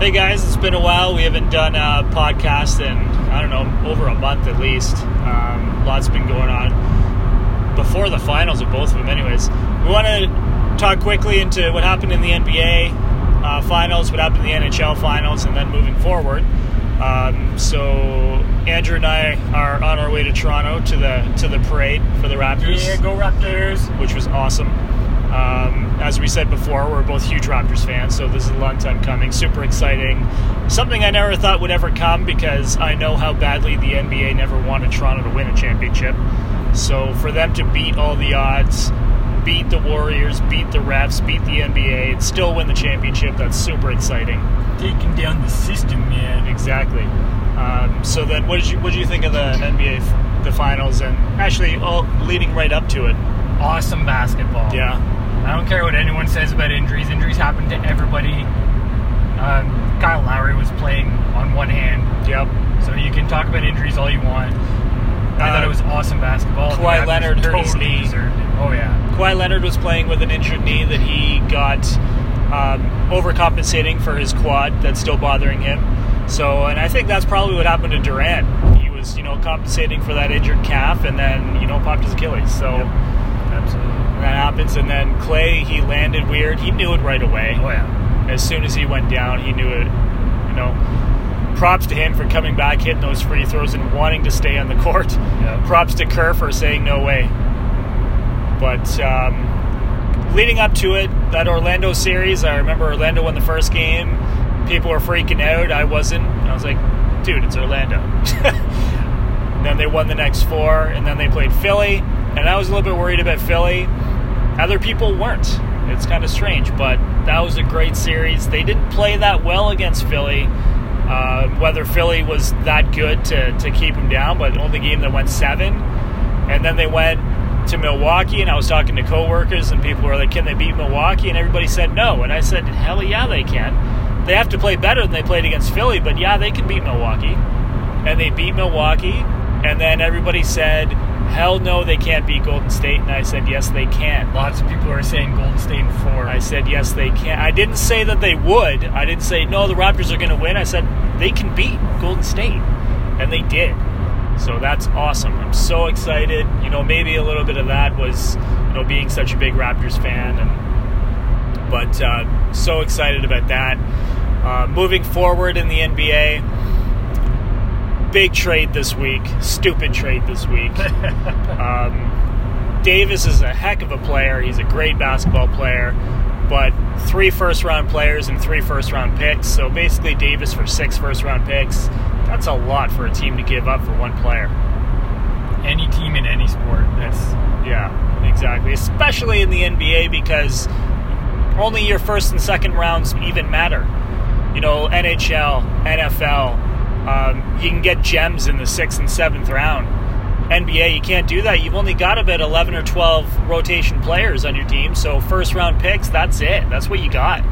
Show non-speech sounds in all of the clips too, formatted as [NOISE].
Hey guys, it's been a while. We haven't done a podcast in, I don't know, over a month at least. Um, lots been going on before the finals of both of them, anyways. We want to talk quickly into what happened in the NBA uh, finals, what happened in the NHL finals, and then moving forward. Um, so Andrew and I are on our way to Toronto to the to the parade for the Raptors. Yeah, go Raptors! Which was awesome. Um, as we said before, we're both huge Raptors fans, so this is a long time coming. Super exciting. Something I never thought would ever come because I know how badly the NBA never wanted Toronto to win a championship. So for them to beat all the odds, beat the Warriors, beat the refs, beat the NBA, and still win the championship, that's super exciting. Taking down the system, man. Exactly. Um, so then, what did you what did you think of the NBA the finals and actually all leading right up to it? Awesome basketball. Yeah. I don't care what anyone says about injuries. Injuries happen to everybody. Um, Kyle Lowry was playing on one hand. Yep. So you can talk about injuries all you want. I Uh, thought it was awesome basketball. Kawhi Leonard hurt his knee. Oh yeah. Kawhi Leonard was playing with an injured knee that he got um, overcompensating for his quad that's still bothering him. So, and I think that's probably what happened to Durant. He was, you know, compensating for that injured calf, and then you know popped his Achilles. So Yep. That happens. And then Klay, he landed weird. He knew it right away. Oh yeah. As soon as he went down, he knew it. You know, props to him for coming back, hitting those free throws, and wanting to stay on the court. Yep. Props to Kerr for saying no way. But um, leading up to it, that Orlando series, I remember Orlando won the first game. People were freaking out. I wasn't. I was like, dude, it's Orlando. [LAUGHS] Then they won the next four, and then they played Philly. And I was a little bit worried about Philly. Other people weren't. It's kind of strange, but that was a great series. They didn't play that well against Philly. Uh, whether Philly was that good to, to keep them down, but the only game that went seven. And then they went to Milwaukee, and I was talking to coworkers, and people were like, "Can they beat Milwaukee?" And everybody said no. And I said, "Hell yeah, they can. They have to play better than they played against Philly, but yeah, they can beat Milwaukee." And they beat Milwaukee, and then everybody said, "Hell no, they can't beat Golden State." And I said, "Yes, they can." Lots of people are saying Golden State in four. I said, yes, they can. I didn't say that they would. I didn't say, no, the Raptors are going to win. I said, they can beat Golden State. And they did. So that's awesome. I'm so excited. You know, maybe a little bit of that was, you know, being such a big Raptors fan. and But uh, so excited about that. Uh, moving forward in the NBA, big trade this week. Stupid trade this week. [LAUGHS] Um, Davis is a heck of a player. He's a great basketball player, but three first round players and three first round picks. So basically, Davis for six first round picks. That's a lot for a team to give up for one player. any team in any sport. That's Yeah, exactly. Especially in the NBA because only your first and second rounds even matter. You know, NHL, NFL, um, you can get gems in the sixth and seventh round. NBA, you can't do that. You've only got about 11 or 12 rotation players on your team. So, first round picks, that's it. That's what you got.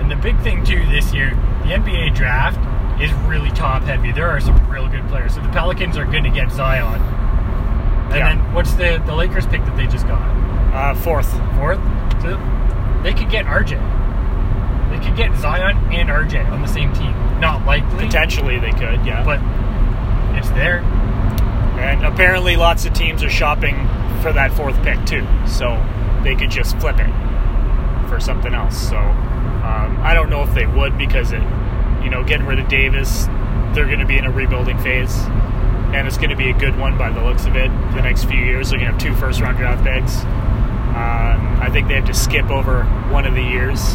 And the big thing too this year, the NBA draft is really top heavy. There are some real good players. So the Pelicans are going to get Zion. And Yeah. then what's the the Lakers pick that they just got? Uh, fourth. Fourth. So they could get RJ. Could get Zion and RJ on the same team. Not likely, Potentially, they could, yeah. but it's there. And apparently, lots of teams are shopping for that fourth pick too, so they could just flip it for something else. So um, I don't know if they would because it, you know, getting rid of Davis, they're going to be in a rebuilding phase, and it's going to be a good one by the looks of it. The next few years, they're going to have two first round draft picks. Um, I think they have to skip over one of the years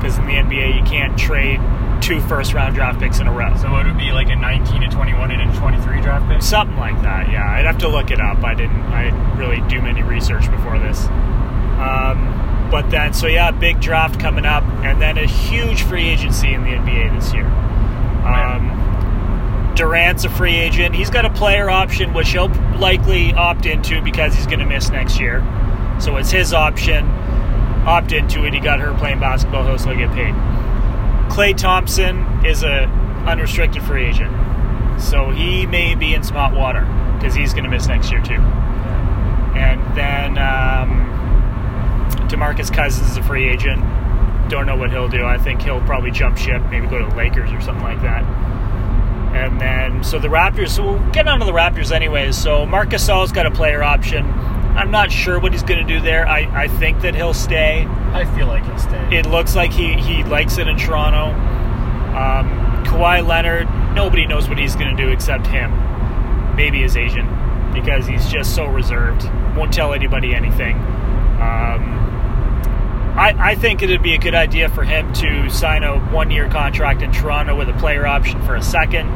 because in the NBA you can't trade two first round draft picks in a row. So it would be like a 19, a 21, and a 23 draft pick. Something like that, yeah. I'd have to look it up. I didn't. I really do many research before this. Um, but then, so yeah, big draft coming up, and then a huge free agency in the NBA this year. Um, Durant's a free agent. He's got a player option, which he'll likely opt into because he's going to miss next year. So it's his option. Opt into it. He got her playing basketball. He'll still get paid. Klay Thompson is a unrestricted free agent, so he may be in spot water because he's going to miss next year too. And then um, Demarcus Cousins is a free agent. don't know what he'll do. I think he'll probably jump ship, maybe go to the Lakers or something like that. And then, so the Raptors, so we'll get on to the Raptors anyways. So Marc Gasol's got a player option. I'm not sure what he's going to do there. I, I think that he'll stay. I feel like he'll stay. It looks like he, he likes it in Toronto. Um, Kawhi Leonard, nobody knows what he's going to do except him. Maybe his agent, because he's just so reserved. Won't tell anybody anything. Um, I, I think it'd be a good idea for him to sign a one year contract in Toronto with a player option for a second.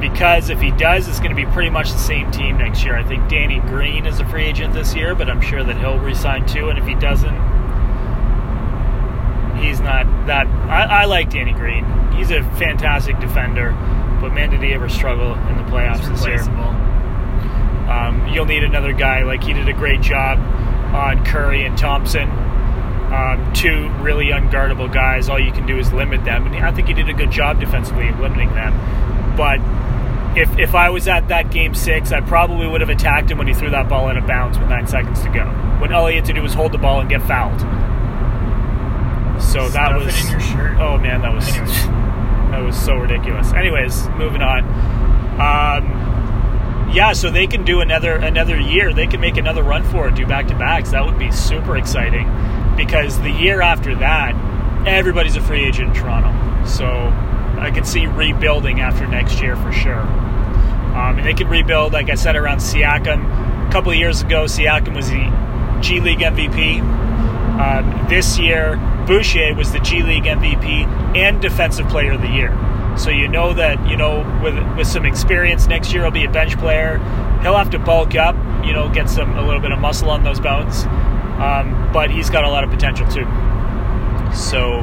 Because if he does, it's going to be pretty much the same team next year. I think Danny Green is a free agent this year, but I'm sure that he'll resign too. And if he doesn't, he's not that. I, I like Danny Green. He's a fantastic defender, but man, did he ever struggle in the playoffs this year? Um, you'll need another guy like he did a great job on Curry and Thompson. Um, two really unguardable guys. All you can do is limit them, and I think he did a good job defensively limiting them. But if if I was at that game six, I probably would have attacked him when he threw that ball out of bounds with nine seconds to go. When all he had to do was hold the ball and get fouled. So that was it in your shirt. oh man, that was Anyways. [LAUGHS] that was so ridiculous. Anyways, moving on. Um, yeah, so they can do another another year. They can make another run for it, do back to backs. That would be super exciting because the year after that, everybody's a free agent in Toronto. So I could see rebuilding after next year for sure. Um, and they could rebuild, like I said, around Siakam. A couple of years ago, Siakam was the G League MVP. Um, this year, Boucher was the G League MVP and Defensive Player of the Year. So you know that you know with with some experience next year, he'll be a bench player. He'll have to bulk up, you know, get some a little bit of muscle on those bones. Um, but he's got a lot of potential too. So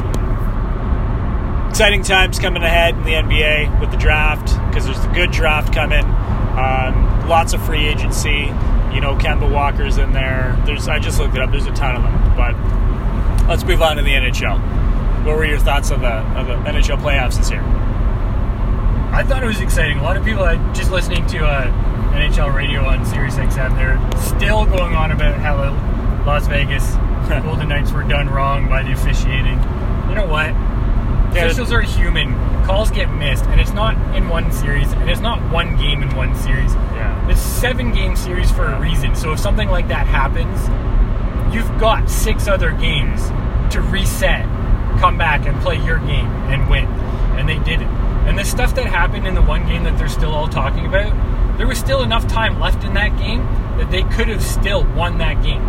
exciting times coming ahead in the NBA with the draft because there's a good draft coming. Um, lots of free agency. You know, Kemba Walker's in there. There's I just looked it up. There's a ton of them. But let's move on to the NHL. What were your thoughts of the of the NHL playoffs this year? I thought it was exciting. A lot of people, I just listening to uh, NHL radio on Sirius XM, they're still going on about how Las Vegas [LAUGHS] Golden Knights were done wrong by the officiating. You know what? Yeah. Officials are human. Calls get missed, and it's not in one series, and it's not one game in one series. Yeah. It's seven game series for a reason. So if something like that happens, you've got six other games to reset, come back and play your game and win. And they didn't. And the stuff that happened in the one game that they're still all talking about, there was still enough time left in that game that they could have still won that game.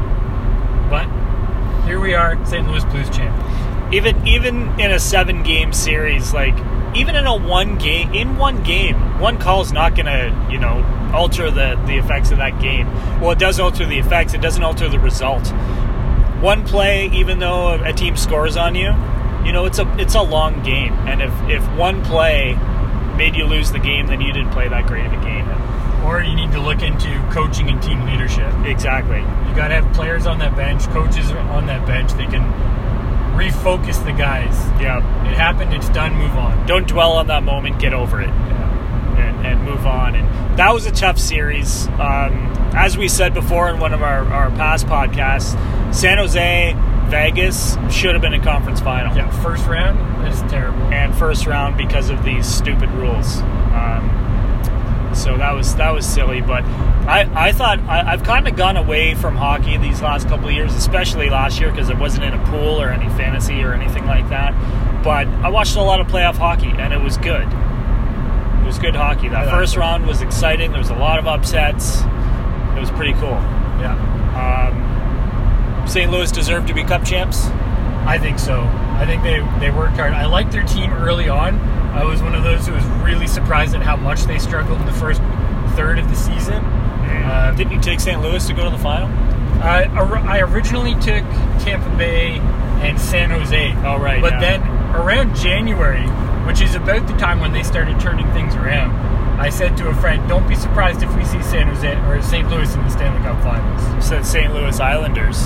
But here we are, St. Louis Blues champ. Even even in a seven game series like even in a one game in one game one call is not gonna you know alter the the effects of that game. Well it does alter the effects. It doesn't alter the result. One play even though a team scores on you you know it's a it's a long game. And if if one play made you lose the game then you didn't play that great of a game. Or you need to look into coaching and team leadership. exactly. You got to have players on that bench, coaches on that bench. They can refocus the guys. yeah It happened. It's done. Move on. don't dwell on that moment get over it Yeah. and, and move on. And that was a tough series. Um, as we said before in one of our, our past podcasts, San Jose, Vegas should have been a conference final. Yeah. First round. That's terrible. And first round because of these stupid rules. Um, so that was that was silly, but I, I thought I, I've kind of gone away from hockey these last couple of years, especially last year because it wasn't in a pool or any fantasy or anything like that. But I watched a lot of playoff hockey and it was good. It was good hockey. That liked first round was exciting. There was a lot of upsets. It was pretty cool. Yeah. Um, St. Louis deserved to be Cup champs. I think so. I think they they worked hard. I liked their team early on. I was one of those who was really surprised at how much they struggled in the first third of the season. Um, Didn't you take St. Louis to go to the final? I, I originally took Tampa Bay and San Jose. All right. But yeah. then around January, which is about the time when they started turning things around, I said to a friend, "Don't be surprised if we see San Jose or St. Louis in the Stanley Cup Finals." You said St. Louis Islanders,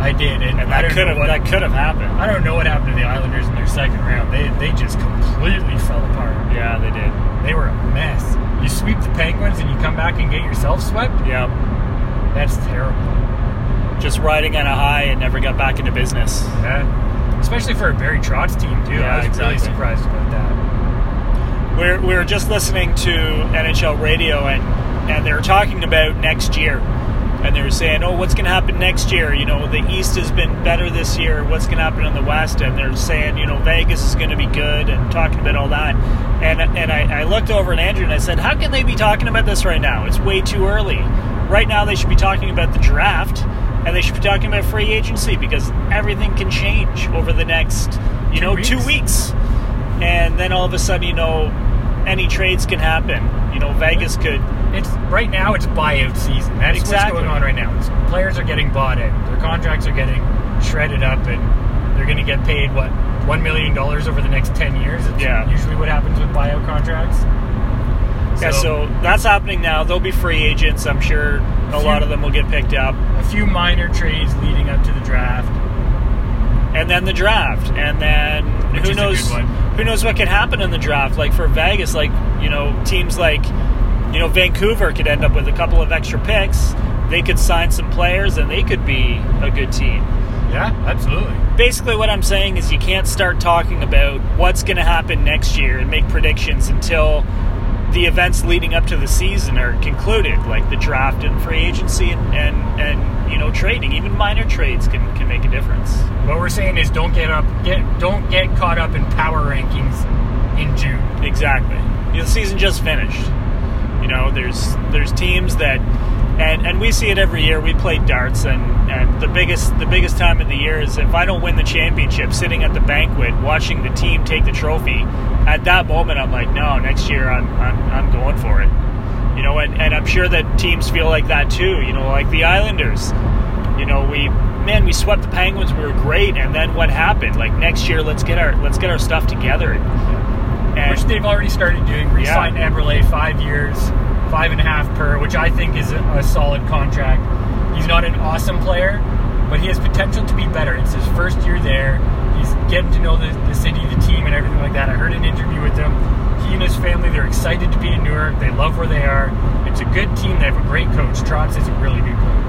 I did, and, and I that could have what, that could have happened. I don't know what happened to the Islanders in their second round. They they just completely fell apart. Yeah, they did. They were a mess. You sweep the Penguins and you come back and get yourself swept. Yeah, That's terrible. just riding on a high and never got back into business. Yeah. especially for a Barry Trotz team too. Yeah, I was really surprised about that. We're, we were just listening to NHL radio and, and they were talking about next year. And they were saying, oh, what's going to happen next year? You know, the East has been better this year. What's going to happen in the West? And they're saying, you know, Vegas is going to be good and talking about all that. And, and I, I looked over at Andrew and I said, how can they be talking about this right now? It's way too early. Right now, they should be talking about the draft and they should be talking about free agency because everything can change over the next, you Two know, weeks. two weeks. And then all of a sudden, you know, any trades can happen. You know, Vegas could. It's right now. It's buyout season. That's Exactly. what's going on right now. It's, players are getting bought in. Their contracts are getting shredded up, and they're going to get paid what one million dollars over the next ten years. It's Yeah. usually what happens with buyout contracts. Yeah, so that's happening now. There'll be free agents. I'm sure a lot of them will get picked up. a few minor trades leading up to the draft. And then the draft, and then Which who knows who knows what could happen in the draft. Like for Vegas, like you know teams like you know Vancouver could end up with a couple of extra picks. They could sign some players, and they could be a good team. Yeah, absolutely. Basically, what I'm saying is you can't start talking about what's going to happen next year and make predictions until the events leading up to the season are concluded, like the draft and free agency and, and, and you know trading. Even minor trades can, can make a difference. What we're saying is don't get up get don't get caught up in power rankings in June. Exactly. The season just finished. You know, there's there's teams that and, and we see it every year. We play darts and, and the biggest the biggest time of the year is if I don't win the championship, sitting at the banquet watching the team take the trophy, at that moment I'm like, no, next year I'm I'm, I'm going for it. You know, and, and I'm sure that teams feel like that too. You know, like the Islanders. You know, we man, we swept the Penguins, we were great, and then what happened? Like next year let's get our let's get our stuff together. And which they've already started doing. Re-signed Eberle five years, five and a half per, which I think is a, a solid contract. He's not an awesome player, but he has potential to be better. It's his first year there. He's getting to know the, the city, the team, and everything like that. I heard an interview with him. He and his family, they're excited to be in New York. They love where they are. It's a good team. They have a great coach. Trotz is a really good coach.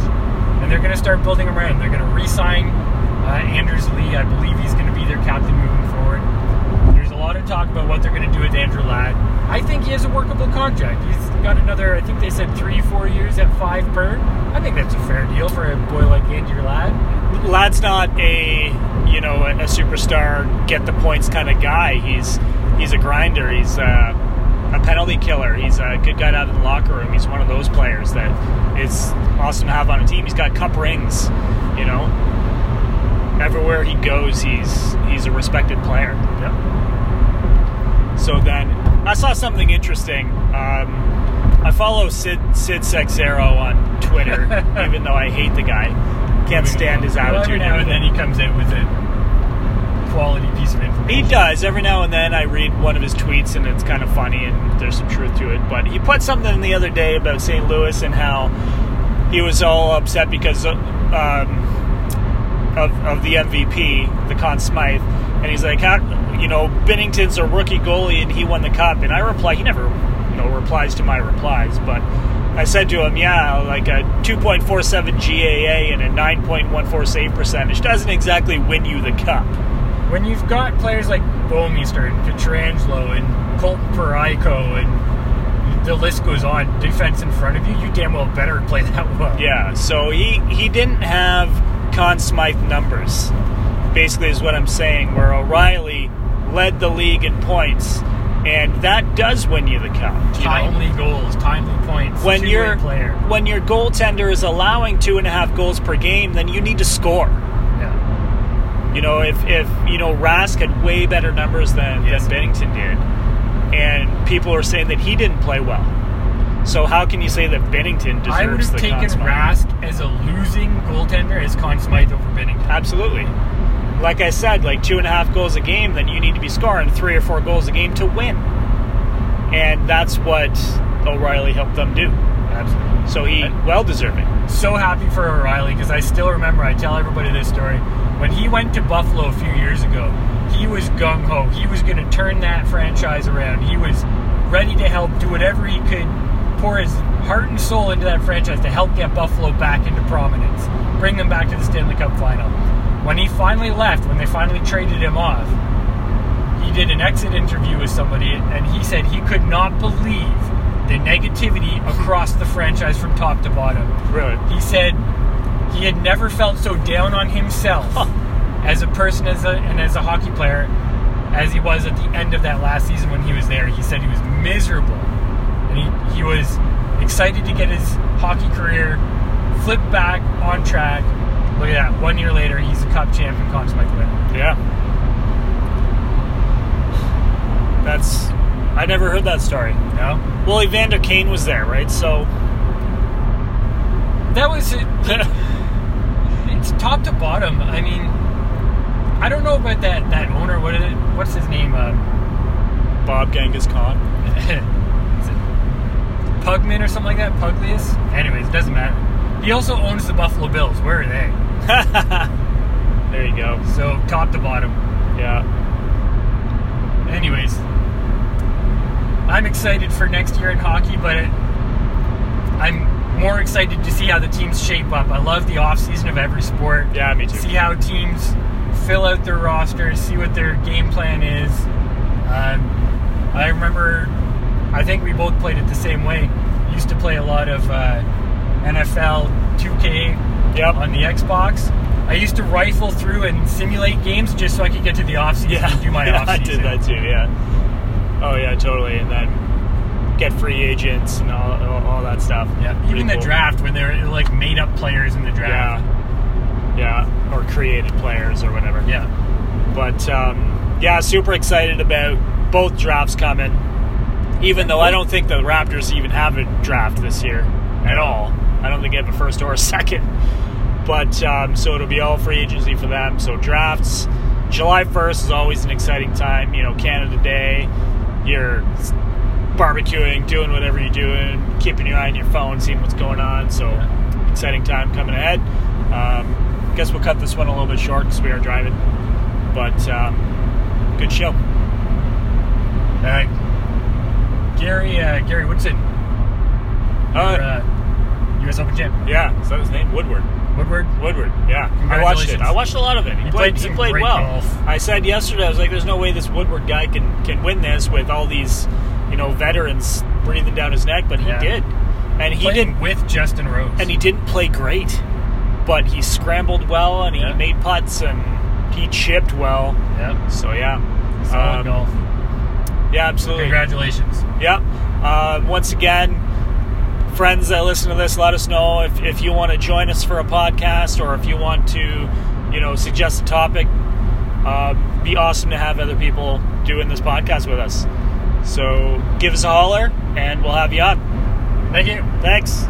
And they're going to start building around. They're going to re-sign uh, Anders Lee. I believe he's going to be their captain moving forward. There's a lot of talk about what they're going to do with Andrew Ladd. I think he has a workable contract. He's got another, I think they said three, four years at five per. I think that's a fair deal for a boy like Andrew Ladd. Ladd's not a you know a, superstar, get the points kind of guy. He's he's a grinder. He's a, a penalty killer. He's a good guy have in the locker room. He's one of those players that is awesome to have on a team. He's got cup rings. You know, everywhere he goes, he's he's a respected player. Yep. So then I saw something interesting. Um, I follow Sid Sid Seixeiro on Twitter, [LAUGHS] even though I hate the guy. Can't stand his Well, attitude. every now and then he comes in with a quality piece of information. He does. Every now and then I read one of his tweets and it's kind of funny and there's some truth to it. But he put something the other day about St. Louis and how he was all upset because um, of, of the MVP, the Conn Smythe. And he's like, how, you know, Binnington's a rookie goalie and he won the cup. And I reply, he never, you know, replies to my replies. But I said to him, yeah, like a 2.47 GAA and a 9.14 save percentage doesn't exactly win you the cup. When you've got players like Bouwmeester and Pietrangelo and Colton Parayko and the list goes on, defense in front of you, you damn well better play [LAUGHS] that well. Yeah, so he he didn't have Conn Smythe numbers. Basically, is what I'm saying. Where O'Reilly led the league in points, and that does win you the cup. You know? Timely goals, timely points. When your player, when your goaltender is allowing two and a half goals per game, then you need to score. You know, if if you know Rask had way better numbers than, Yes. than Binnington did, and people are saying that he didn't play well. So how can you say that Binnington deserves the I would have taken Rask as a losing goaltender as Conn Smythe over Binnington. Absolutely. Like I said, like two and a half goals a game, then you need to be scoring three or four goals a game to win. And that's what O'Reilly helped them do. Absolutely. So he well deserving. so happy for O'Reilly because I still remember. I tell everybody this story. When he went to Buffalo a few years ago, he was gung ho. He was going to turn that franchise around. He was ready to help do whatever he could, pour his heart and soul into that franchise to help get Buffalo back into prominence, bring them back to the Stanley Cup final. when he finally left, when they finally traded him off, he did an exit interview with somebody, and he said he could not believe the negativity across the franchise from top to bottom. Really? He said he had never felt so down on himself as a person as a, and as a hockey player as he was at the end of that last season when he was there. He said he was miserable. And he, he was excited to get his hockey career flipped back on track. Look at that. One year later, he's a cup champion, Conn Smythe winner. Yeah. That's. I never heard that story. No? Well, Evander Kane was there, right? So. That was it. it's top to bottom. I mean, I don't know about that, that owner. What is it? What's his name? Uh, Bob Genghis Khan. [LAUGHS] is it Pugman or something like that? Puglius? Anyways, it doesn't matter. He also owns the Buffalo Bills. Where are they? [LAUGHS] there you go. So top to bottom. Yeah. Anyways, I'm excited for next year in hockey, but it, I'm more excited to see how the teams shape up. I love the off season of every sport. Yeah, me too. See how teams fill out their rosters, see what their game plan is. Um, I remember, I think we both played it the same way. Used to play a lot of uh, NFL 2K Yep. on the Xbox. I used to rifle through and simulate games just so I could get to the off season Yeah. and do my [LAUGHS] yeah, off I did that too. Yeah. Oh yeah, totally. And then get free agents and all, all, all that stuff. Yeah, Pretty even the draft when they're like made up players in the draft. Yeah. Yeah. Or created players or whatever. Yeah. But um, yeah, super excited about both drafts coming. Even though I don't think the Raptors even have a draft this year at all. I don't think they have a first or a [LAUGHS] second. But um, so it'll be all free agency for them. So drafts, July 1st is always an exciting time. You know, Canada Day, you're barbecuing, doing whatever you're doing, keeping your eye on your phone, seeing what's going on. So exciting time coming ahead. Um, guess we'll cut this one a little bit short because we are driving. But um, good show. All right, Gary uh, Gary Woodson, your, Uh, uh, U.S. Open champ. yeah, is that his name? Woodward. Woodward. Woodward, yeah. I watched it. I watched a lot of it. He, He played, played he played well. golf. I said yesterday, I was like, there's no way this Woodward guy can, can win this with all these, you know, veterans breathing down his neck, but he Yeah. did. And he Played didn't with Justin Rose. and he didn't play great, but he scrambled well and he Yeah. made putts and he chipped well. yeah, So yeah. solid Um, golf. Yeah, absolutely. Congratulations. Yep. Uh, once again, friends that listen to this, let us know if, if you want to join us for a podcast or if you want to, you know, suggest a topic. Uh, be awesome to have other people doing this podcast with us. So give us a holler and we'll have you on. Thank you. Thanks.